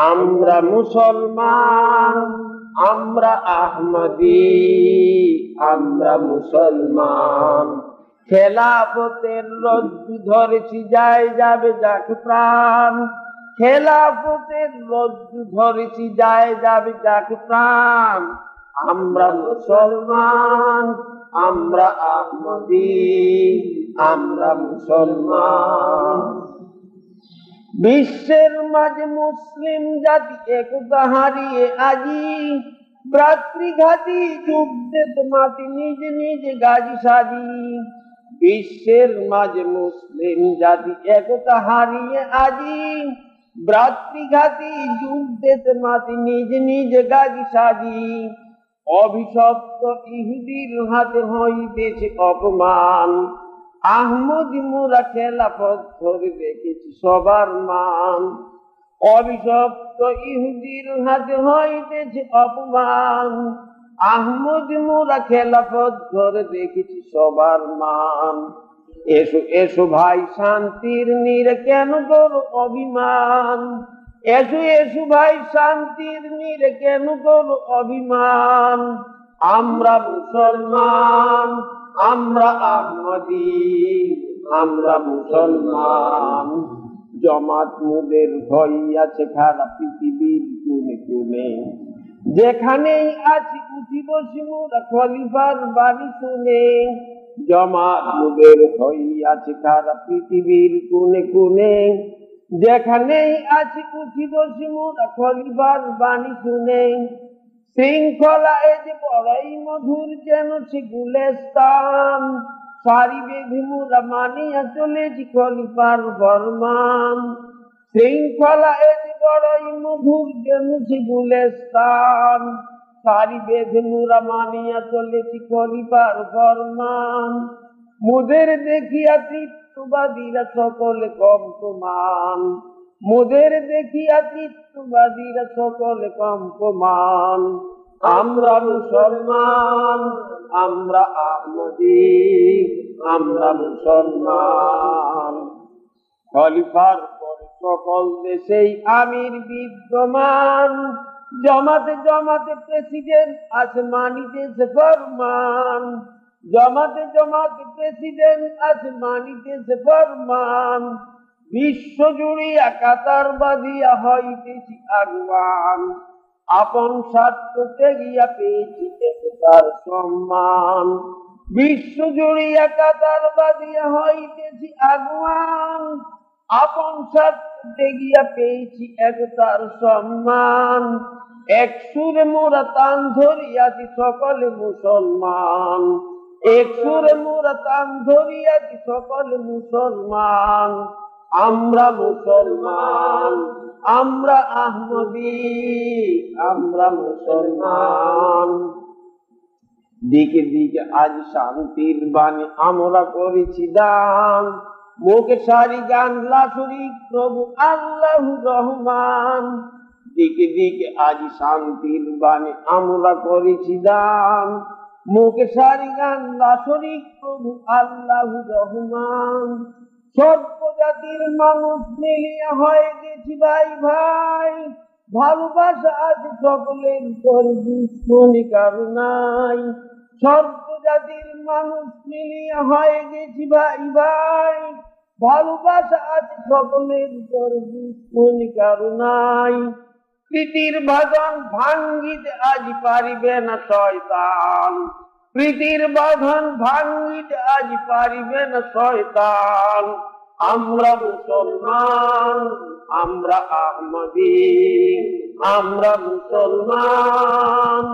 আমরা মুসলমান, আমরা আহমদি, আমরা মুসলমান। খেলাফতের রজ্জু ধরেছি যায় যাবে যাক প্রাণ। খেলাফতের রজ্জু ধরেছি যায় যাবে যাক প্রাণ। আমরা মুসলমান, আমরা আহমদি, আমরা মুসলমান। বিশ্বের মাঝে মুসলিম জাতি একতা হারিয়ে আজি। ভ্রাতৃঘাতী যুদ্ধের মাতি নিজ নিজ গাজি সাজি। বিশ্বের মাঝে মুসলিম জাতি একতা হারিয়ে আজি। ভ্রাতৃঘাতী যুদ্ধের মাতি নিজ নিজ গাজি সাজি। অভিশপ্ত ইহুদির হাতে হইতেছে অপমান। আহমদ মোরা খেলাফত ধরে রেখেছি সবার মান। অভিশপ্ত ইহুদির হাতে হইতেছে অপমান। আহমদ মোরা খেলাফত ধরে রেখেছি সবার মান। এসো এসো ভাই, শান্তির নীরে কেন তোর অভিমান? এসো এসো ভাই, শান্তির নীরে কেন তোর অভিমান? আমরা মুসলমান আমরা আহমদি, আমরা মুসলমান। জমাত মুদের হইয়াছে খারাপ পৃথিবীর কোনে কোনে যেখানেই আছি, উঠি বসি মোরা খলিফার বাণী শুনে। জমাত মুদের হইয়াছে খারাপ পৃথিবীর কোনে কোনে যেখানেই আছি, উঠি বসি মোরা খলিফার বাণী শুনে। শৃঙ্খলা যে বড়ই মধুর যেন সে গুলেস্তান সারি বেঁধে মোরা মানিয়া শৃঙ্খলা এ যে খলিফার ফরমান মুদের দেখিয়া তৃপ্তবাদীরা সকলে কম সমান মোদের দেখিয়া চিত্তবাদীরা সকলে কম্পমান আমরা মুসলমান, আমরা আহমদি, আমরা মুসলমান। খলিফার পরে সকল দেশেই আমির বিদ্যমান। জমাতে জমাতে প্রেসিডেন্ট, আসমানি দেশে ফরমান। জমাতে জমাতে প্রেসিডেন্ট, আসমানি দেশে ফরমান। বিশ্ব জুড়িয়া কাতার বাঁধিয়া হইতেছি আগুয়ান। আপন স্বার্থ ত্যাগিয়া পেয়েছি একতার সম্মান। বিশ্ব জুড়িয়া কাতার বাঁধিয়া হইতেছি আগুয়ান। আপন স্বার্থ ত্যাগিয়া পেয়েছি একতার সম্মান। এক সুরে মোরা তান ধরিয়াছি সকলে মুসলমান। এক সুরে মোরা তান ধরিয়াছি সকলে মুসলমান। আমরা মুসলমান, আমরা আহমদি, আমরা মুসলমান। দিকে দিকে আজ শান্তির বাণী আমরা করেছি দান। মুখে সারি গান লাসুরি, প্রভু আল্লাহ রহমান। দিকে দিকে আজ শান্তির বাণী আমরা করেছি দান। মুখে সারি গান লাসুরি, প্রভু আল্লাহ রহমান। সর্ব জাতির মানুষ মিলিয়ে হয়ে গেছি ভাই ভাই। ভালোবাসা আছে সকলের করে দুশ্মনী কারণাই সর্ব জাতির মানুষ মিলিয়ে হয়ে গেছি ভাই ভাই। ভালোবাসা আজ সকলের করে দুশ্মনী কারণাই প্রীতির ভাজন ভাঙ্গিতে আজ পারিবে না শয়তান। প্রীতির বাঁধন ভাঙিতে আজ পারিবে না শয়তান। আমরা মুসলমান আমরা আহমদি আমরা মুসলমান।